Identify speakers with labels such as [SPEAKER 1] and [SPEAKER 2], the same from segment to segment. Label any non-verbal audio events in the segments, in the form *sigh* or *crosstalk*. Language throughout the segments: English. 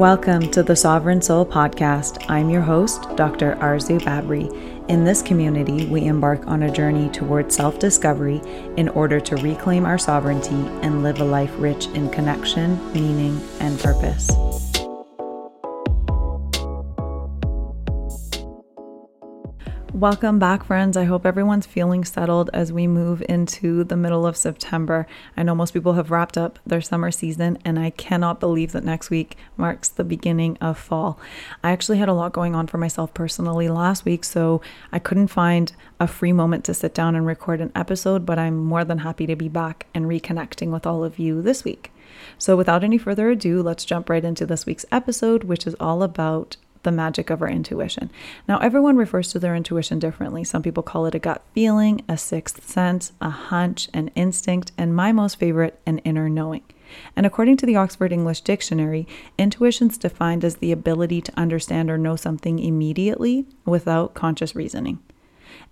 [SPEAKER 1] Welcome to the Sovereign Soul Podcast. I'm your host, Dr. Arzu Babri. In this community, we embark on a journey towards self discovery in order to reclaim our sovereignty and live a life rich in connection, meaning, and purpose. Welcome back, friends. I hope everyone's feeling settled as we move into the middle of September. I know most people have wrapped up their summer season, and I cannot believe that next week marks the beginning of fall. I actually had a lot going on for myself personally last week, so I couldn't find a free moment to sit down and record an episode, but I'm more than happy to be back and reconnecting with all of you this week. So, without any further ado, let's jump right into this week's episode, which is all about the magic of our intuition. Now, everyone refers to their intuition differently. Some people call it a gut feeling, a sixth sense, a hunch, an instinct, and my most favorite, an inner knowing. And according to the Oxford English Dictionary, intuition is defined as the ability to understand or know something immediately without conscious reasoning.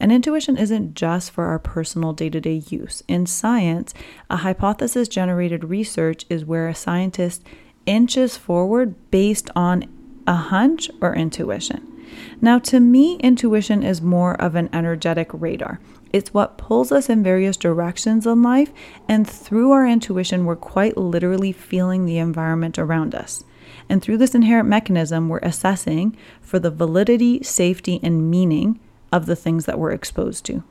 [SPEAKER 1] And intuition isn't just for our personal day to day use. In science, a hypothesis generated research is where a scientist inches forward based on a hunch or intuition? Now, to me, intuition is more of an energetic radar. It's what pulls us in various directions in life, and through our intuition, we're quite literally feeling the environment around us. And through this inherent mechanism, we're assessing for the validity, safety, and meaning of the things that we're exposed to.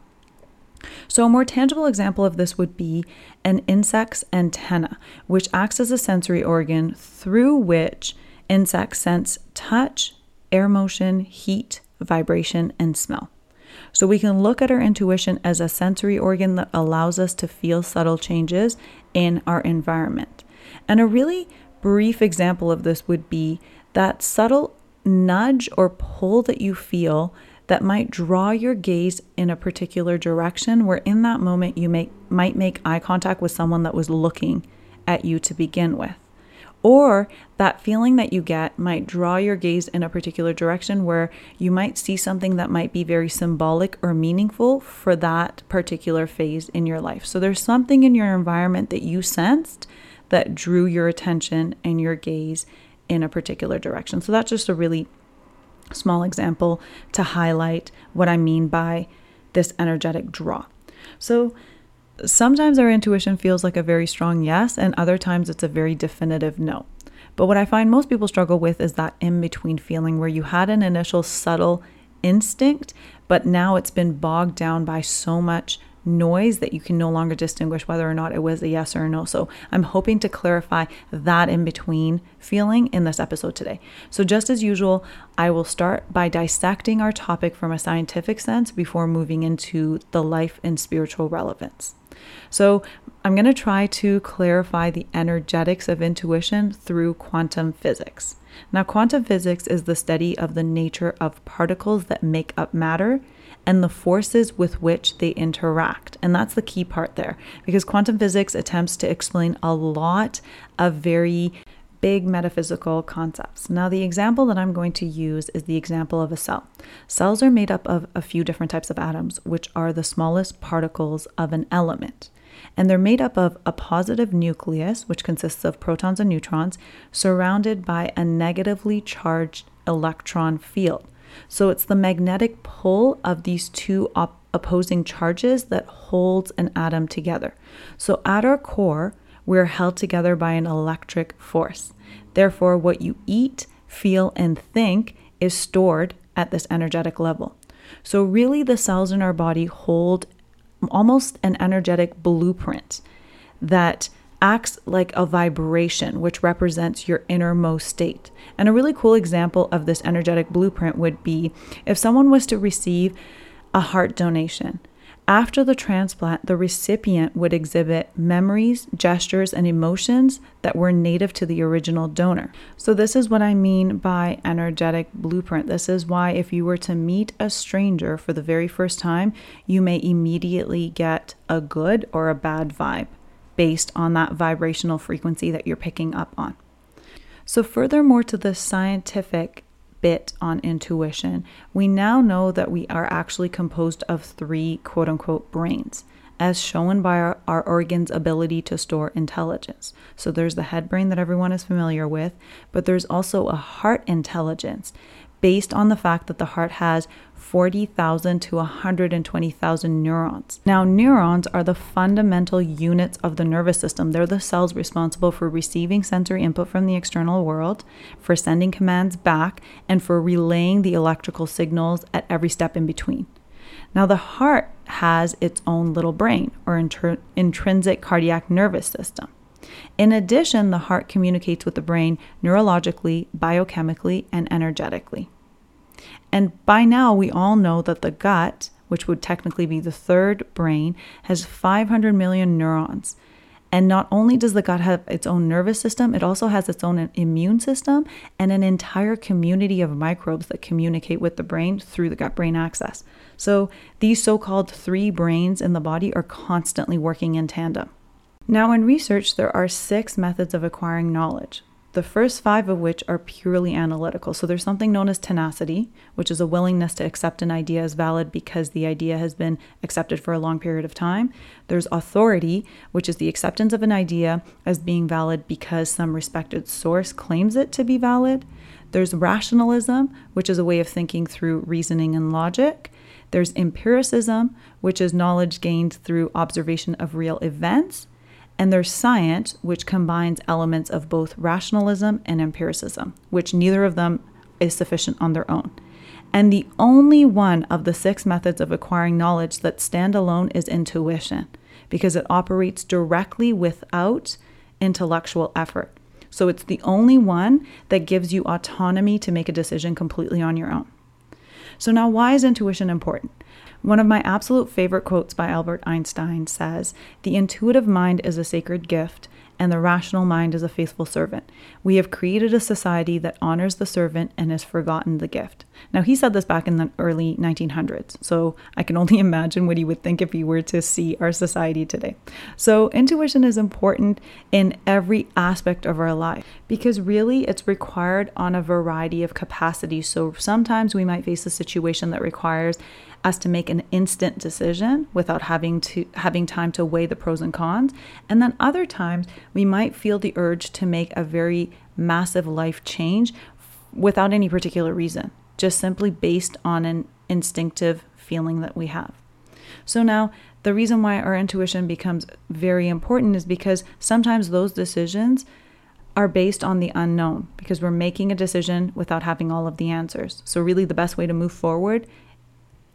[SPEAKER 1] So, a more tangible example of this would be an insect's antenna, which acts as a sensory organ through which Insects sense touch, air motion, heat, vibration, and smell. So we can look at our intuition as a sensory organ that allows us to feel subtle changes in our environment. And a really brief example of this would be that subtle nudge or pull that you feel that might draw your gaze in a particular direction where in that moment you make might make eye contact with someone that was looking at you to begin with. Or that feeling that you get might draw your gaze in a particular direction where you might see something that might be very symbolic or meaningful for that particular phase in your life. So there's something in your environment that you sensed that drew your attention and your gaze in a particular direction. So that's just a really small example to highlight what I mean by this energetic draw. So Sometimes our intuition feels like a very strong yes, and other times it's a very definitive no. But what I find most people struggle with is that in between feeling where you had an initial subtle instinct, but now it's been bogged down by so much noise that you can no longer distinguish whether or not it was a yes or a no. So I'm hoping to clarify that in between feeling in this episode today. So, just as usual, I will start by dissecting our topic from a scientific sense before moving into the life and spiritual relevance. So, I'm going to try to clarify the energetics of intuition through quantum physics. Now, quantum physics is the study of the nature of particles that make up matter and the forces with which they interact. And that's the key part there, because quantum physics attempts to explain a lot of very big metaphysical concepts. Now, the example that I'm going to use is the example of a cell. Cells are made up of a few different types of atoms, which are the smallest particles of an element. And they're made up of a positive nucleus, which consists of protons and neutrons, surrounded by a negatively charged electron field. So it's the magnetic pull of these two op- opposing charges that holds an atom together. So at our core, we're held together by an electric force. Therefore, what you eat, feel, and think is stored at this energetic level. So, really, the cells in our body hold almost an energetic blueprint that acts like a vibration, which represents your innermost state. And a really cool example of this energetic blueprint would be if someone was to receive a heart donation. After the transplant, the recipient would exhibit memories, gestures, and emotions that were native to the original donor. So, this is what I mean by energetic blueprint. This is why, if you were to meet a stranger for the very first time, you may immediately get a good or a bad vibe based on that vibrational frequency that you're picking up on. So, furthermore, to the scientific bit on intuition, we now know that we are actually composed of three quote unquote brains. as shown by our, our organ's ability to store intelligence. So there's the head brain that everyone is familiar with, but there's also a heart intelligence based on the fact that the heart has 40,000 to 120,000 neurons. Now, neurons are the fundamental units of the nervous system. They're the cells responsible for receiving sensory input from the external world, for sending commands back, and for relaying the electrical signals at every step in between. Now, the heart has its own little brain or intrinsic cardiac nervous system. In addition, the heart communicates with the brain neurologically, biochemically, and energetically. And by now, we all know that the gut, which would technically be the third brain, has 500 million neurons. And not only does the gut have its own nervous system, it also has its own immune system and an entire community of microbes that communicate with the brain through the gut brain axis. So these so called three brains in the body are constantly working in tandem. Now, in research, there are six methods of acquiring knowledge the first five of which are purely analytical. So there's something known as tenacity, which is a willingness to accept an idea as valid because the idea has been accepted for a long period of time. There's authority, which is the acceptance of an idea as being valid because some respected source claims it to be valid. There's rationalism, which is a way of thinking through reasoning and logic. There's empiricism, which is knowledge gained through observation of real events. And there's science, which combines elements of both rationalism and empiricism, which neither of them is sufficient on their own. And the only one of the six methods of acquiring knowledge that stand alone is intuition, because it operates directly without intellectual effort. So it's the only one that gives you autonomy to make a decision completely on your own. So, now why is intuition important? One of my absolute favorite quotes by Albert Einstein says The intuitive mind is a sacred gift, and the rational mind is a faithful servant. We have created a society that honors the servant and has forgotten the gift. Now, he said this back in the early 1900s, so I can only *laughs* imagine what he would think if he were to see our society today. So, intuition is important in every aspect of our life because really it's required on a variety of capacities. So, sometimes we might face a situation that requires us to make an instant decision without having to having time to weigh the pros and cons and then other times we might feel the urge to make a very massive life change without any particular reason just simply based on an instinctive feeling that we have. So now, the reason why our intuition becomes very important is because sometimes those decisions are based on the unknown because we're making a decision without having all of the answers. So, really, the best way to move forward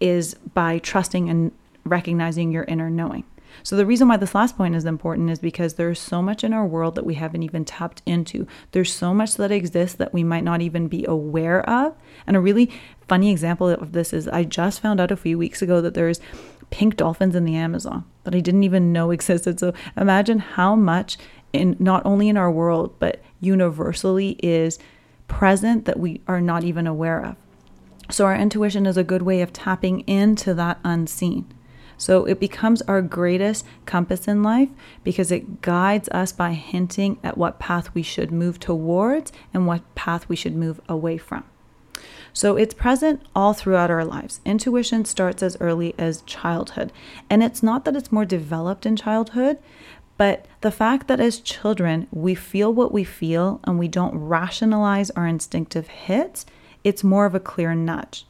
[SPEAKER 1] is by trusting and recognizing your inner knowing. So, the reason why this last point is important is because there's so much in our world that we haven't even tapped into. There's so much that exists that we might not even be aware of. And a really funny example of this is I just found out a few weeks ago that there's pink dolphins in the Amazon that I didn't even know *laughs* existed. So, imagine how much in not only in our world, but universally is present that we are not even aware of. So, our intuition is a good way of tapping into that unseen. So it becomes our greatest compass in life because it guides us by hinting at what path we should move towards and what path we should move away from. So it's present all throughout our lives. Intuition starts as early as childhood. And it's not that it's more developed in childhood, but the fact that as children we feel what we feel and we don't rationalize our instinctive hits, it's more of a clear nudge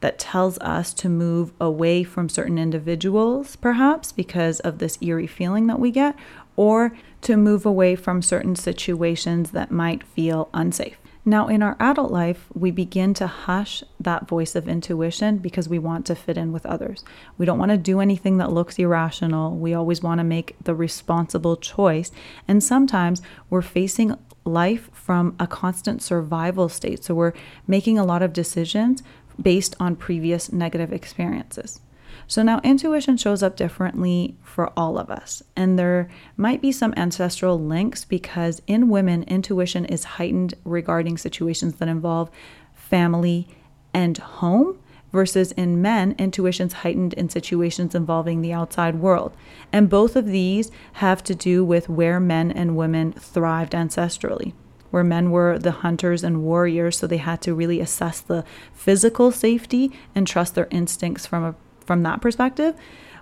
[SPEAKER 1] that tells us to move away from certain individuals, perhaps because of this eerie feeling that we get, or to move away from certain situations that might feel unsafe. Now, in our adult life, we begin to hush that voice of intuition because we want to fit in with others. We don't want to do anything that looks irrational. We always want to make the responsible choice. And sometimes we're facing life from a constant survival state. So we're making a lot of decisions based on previous negative experiences. So now intuition shows up differently for all of us. And there might be some ancestral links because in women, intuition is heightened regarding situations that involve family and home. Versus in men, intuition's heightened in situations involving the outside world. And both of these have to do with where men and women thrived ancestrally where men were the hunters and warriors, so they had to really assess the physical safety and trust their instincts from a from that perspective.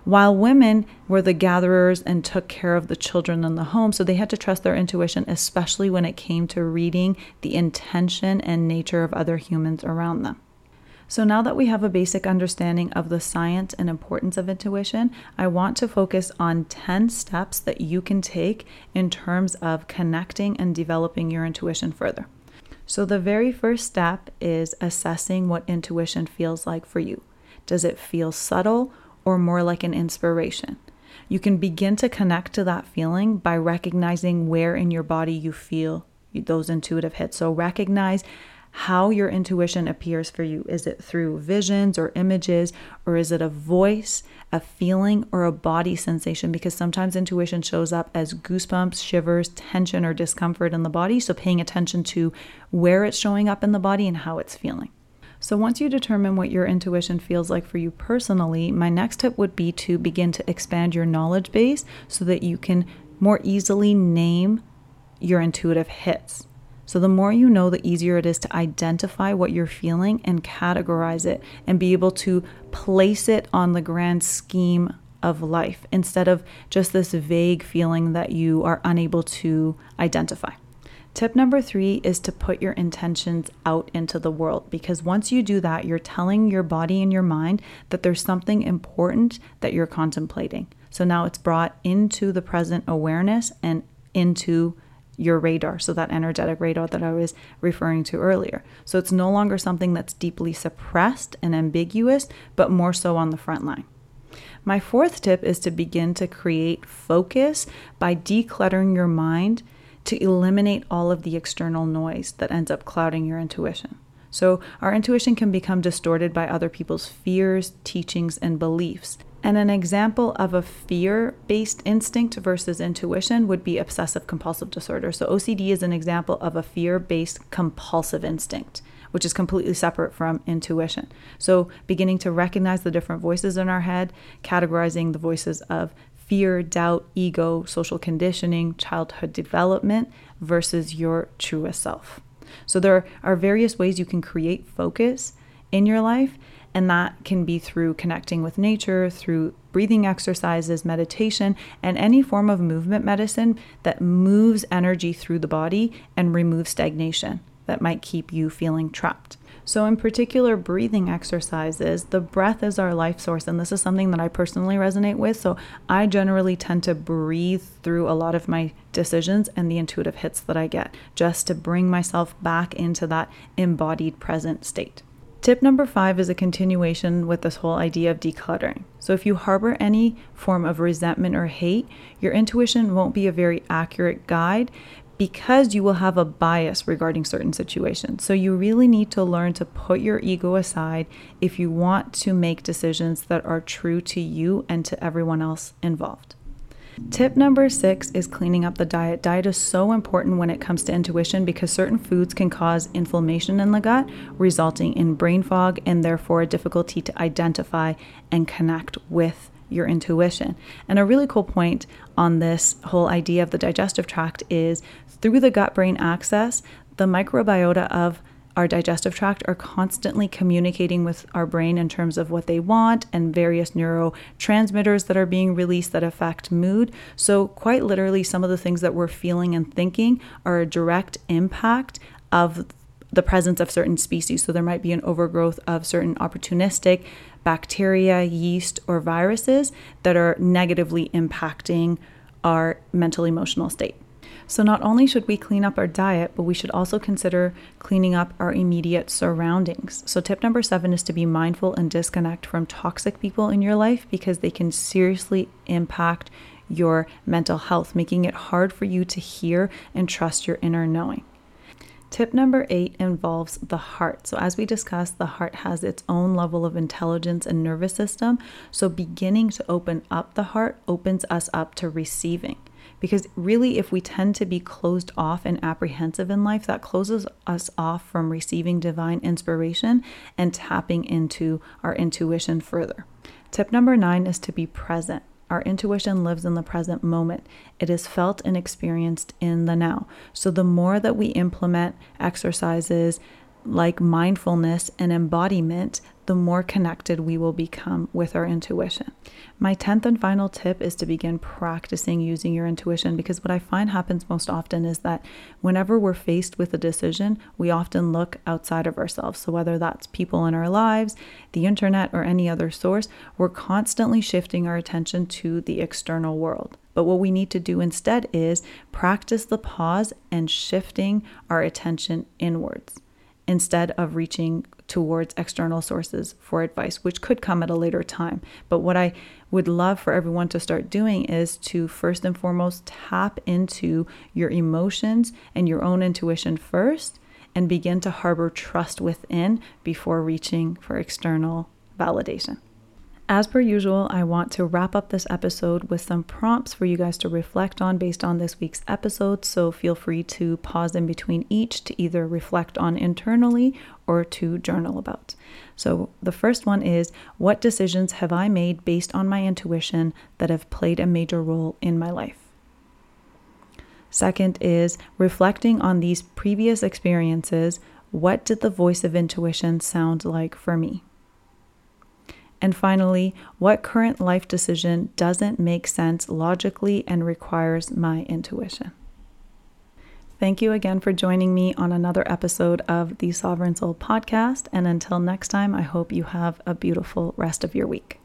[SPEAKER 1] while women were the gatherers and took care of the children in the home. So they had to trust their intuition, especially when it came to reading the intention and nature of other humans around them. So, now that we have a basic understanding of the science and importance of intuition, I want to focus on 10 steps that you can take in terms of connecting and developing your intuition further. So, the very first step is assessing what intuition feels like for you. Does it feel subtle or more like an inspiration? You can begin to connect to that feeling by recognizing where in your body you feel those intuitive hits. So, recognize how your intuition appears for you. Is it through visions or images, or is it a voice, a feeling, or a body sensation? Because sometimes intuition shows up as goosebumps, shivers, tension, or discomfort in the body. So, paying attention to where it's showing up in the body and how it's feeling. So, once you determine what your intuition feels like for you personally, my next tip would be to begin to expand your knowledge base so that you can more easily name your intuitive hits. So, the more you know, the easier it is to identify what you're feeling and categorize it and be able to place it on the grand scheme of life instead of just this vague feeling that you are unable to identify. Tip number three is to put your intentions out into the world because once you do that, you're telling your body and your mind that there's something important that you're contemplating. So now it's brought into the present awareness and into your radar, so that energetic radar that I was referring to earlier. So it's no longer something that's deeply suppressed and ambiguous, but more so on the front line. My fourth tip is to begin to create focus by decluttering your mind to eliminate all of the external noise that ends up clouding your intuition. So, our intuition can become distorted by other people's fears, teachings, and beliefs. And an example of a fear based instinct versus intuition would be obsessive compulsive disorder. So, OCD is an example of a fear based compulsive instinct, which is completely separate from intuition. So, beginning to recognize the different voices in our head, categorizing the voices of fear, doubt, ego, social conditioning, childhood development versus your truest self. So, there are various ways you can create focus in your life and that can be through connecting with nature, through breathing exercises, meditation, and any form of movement medicine that moves energy through the body and removes stagnation that might keep you feeling trapped. So, in particular, breathing exercises, the breath is our life source, and this is something that I personally resonate with. So, I generally tend to breathe through a lot of my decisions and the intuitive hits that I get just to bring myself back into that embodied present state. Tip number five is a continuation with this whole idea of decluttering. So, if you harbor any form of resentment or hate, your intuition won't be a very accurate guide because you will have a bias regarding certain situations. So, you really need to learn to put your ego aside if you want to make decisions that are true to you and to everyone else involved. Tip number six is cleaning up the diet. Diet is so important when it comes to intuition because certain foods can cause inflammation in the gut, resulting in brain fog and therefore a difficulty to identify and connect with your intuition. And a really cool point on this whole idea of the digestive tract is through the gut brain axis, the microbiota of our digestive tract are constantly communicating with our brain in terms of what they want and various neurotransmitters that are being released that affect mood. So, quite literally, some of the things that we're feeling and thinking are a direct impact of the presence of certain species. So, there might be an overgrowth of certain opportunistic bacteria, yeast, or viruses that are negatively impacting our mental emotional state. So, not only should we clean up our diet, but we should also consider cleaning up our immediate surroundings. So, tip number seven is to be mindful and disconnect from toxic people in your life because they can seriously impact your mental health, making it hard for you to hear and trust your inner knowing. Tip number eight involves the heart. So, as we discussed, the heart has its own level of intelligence and nervous system. So, beginning to open up the heart opens us up to receiving. Because really, if we tend to be closed off and apprehensive in life, that closes us off from receiving divine inspiration and tapping into our intuition further. Tip number nine is to be present. Our intuition lives in the present moment. It is felt and experienced in the now. So, the more that we implement exercises like mindfulness and embodiment the more connected we will become with our intuition. My 10th and final tip is to begin practicing using your intuition because what I find happens most often is that whenever we're faced with a decision, we often look outside of ourselves. So, whether that's people in our lives, the internet, or any other source, we're constantly shifting our attention to the external world. But what we need to do instead is practice the pause and shifting our attention inwards instead of reaching towards external sources for advice, which could come at a later time. But what I would love for everyone to start doing is to first and foremost tap into your emotions and your own intuition first and begin to harbor trust within before reaching for external validation. As per usual, I want to wrap up this episode with some prompts for you guys to reflect on based on this week's episode. So feel free to pause in between each to either reflect on internally or to journal about. So the first one is What decisions have I made based on my intuition that have played a major role in my life? Second is reflecting on these previous experiences. What did the voice of intuition sound like for me? And finally, what current life decision doesn't make sense logically and requires my intuition? Thank you again for joining me on another episode of the Sovereign Soul podcast. And until next time, I hope you have a beautiful rest of your week.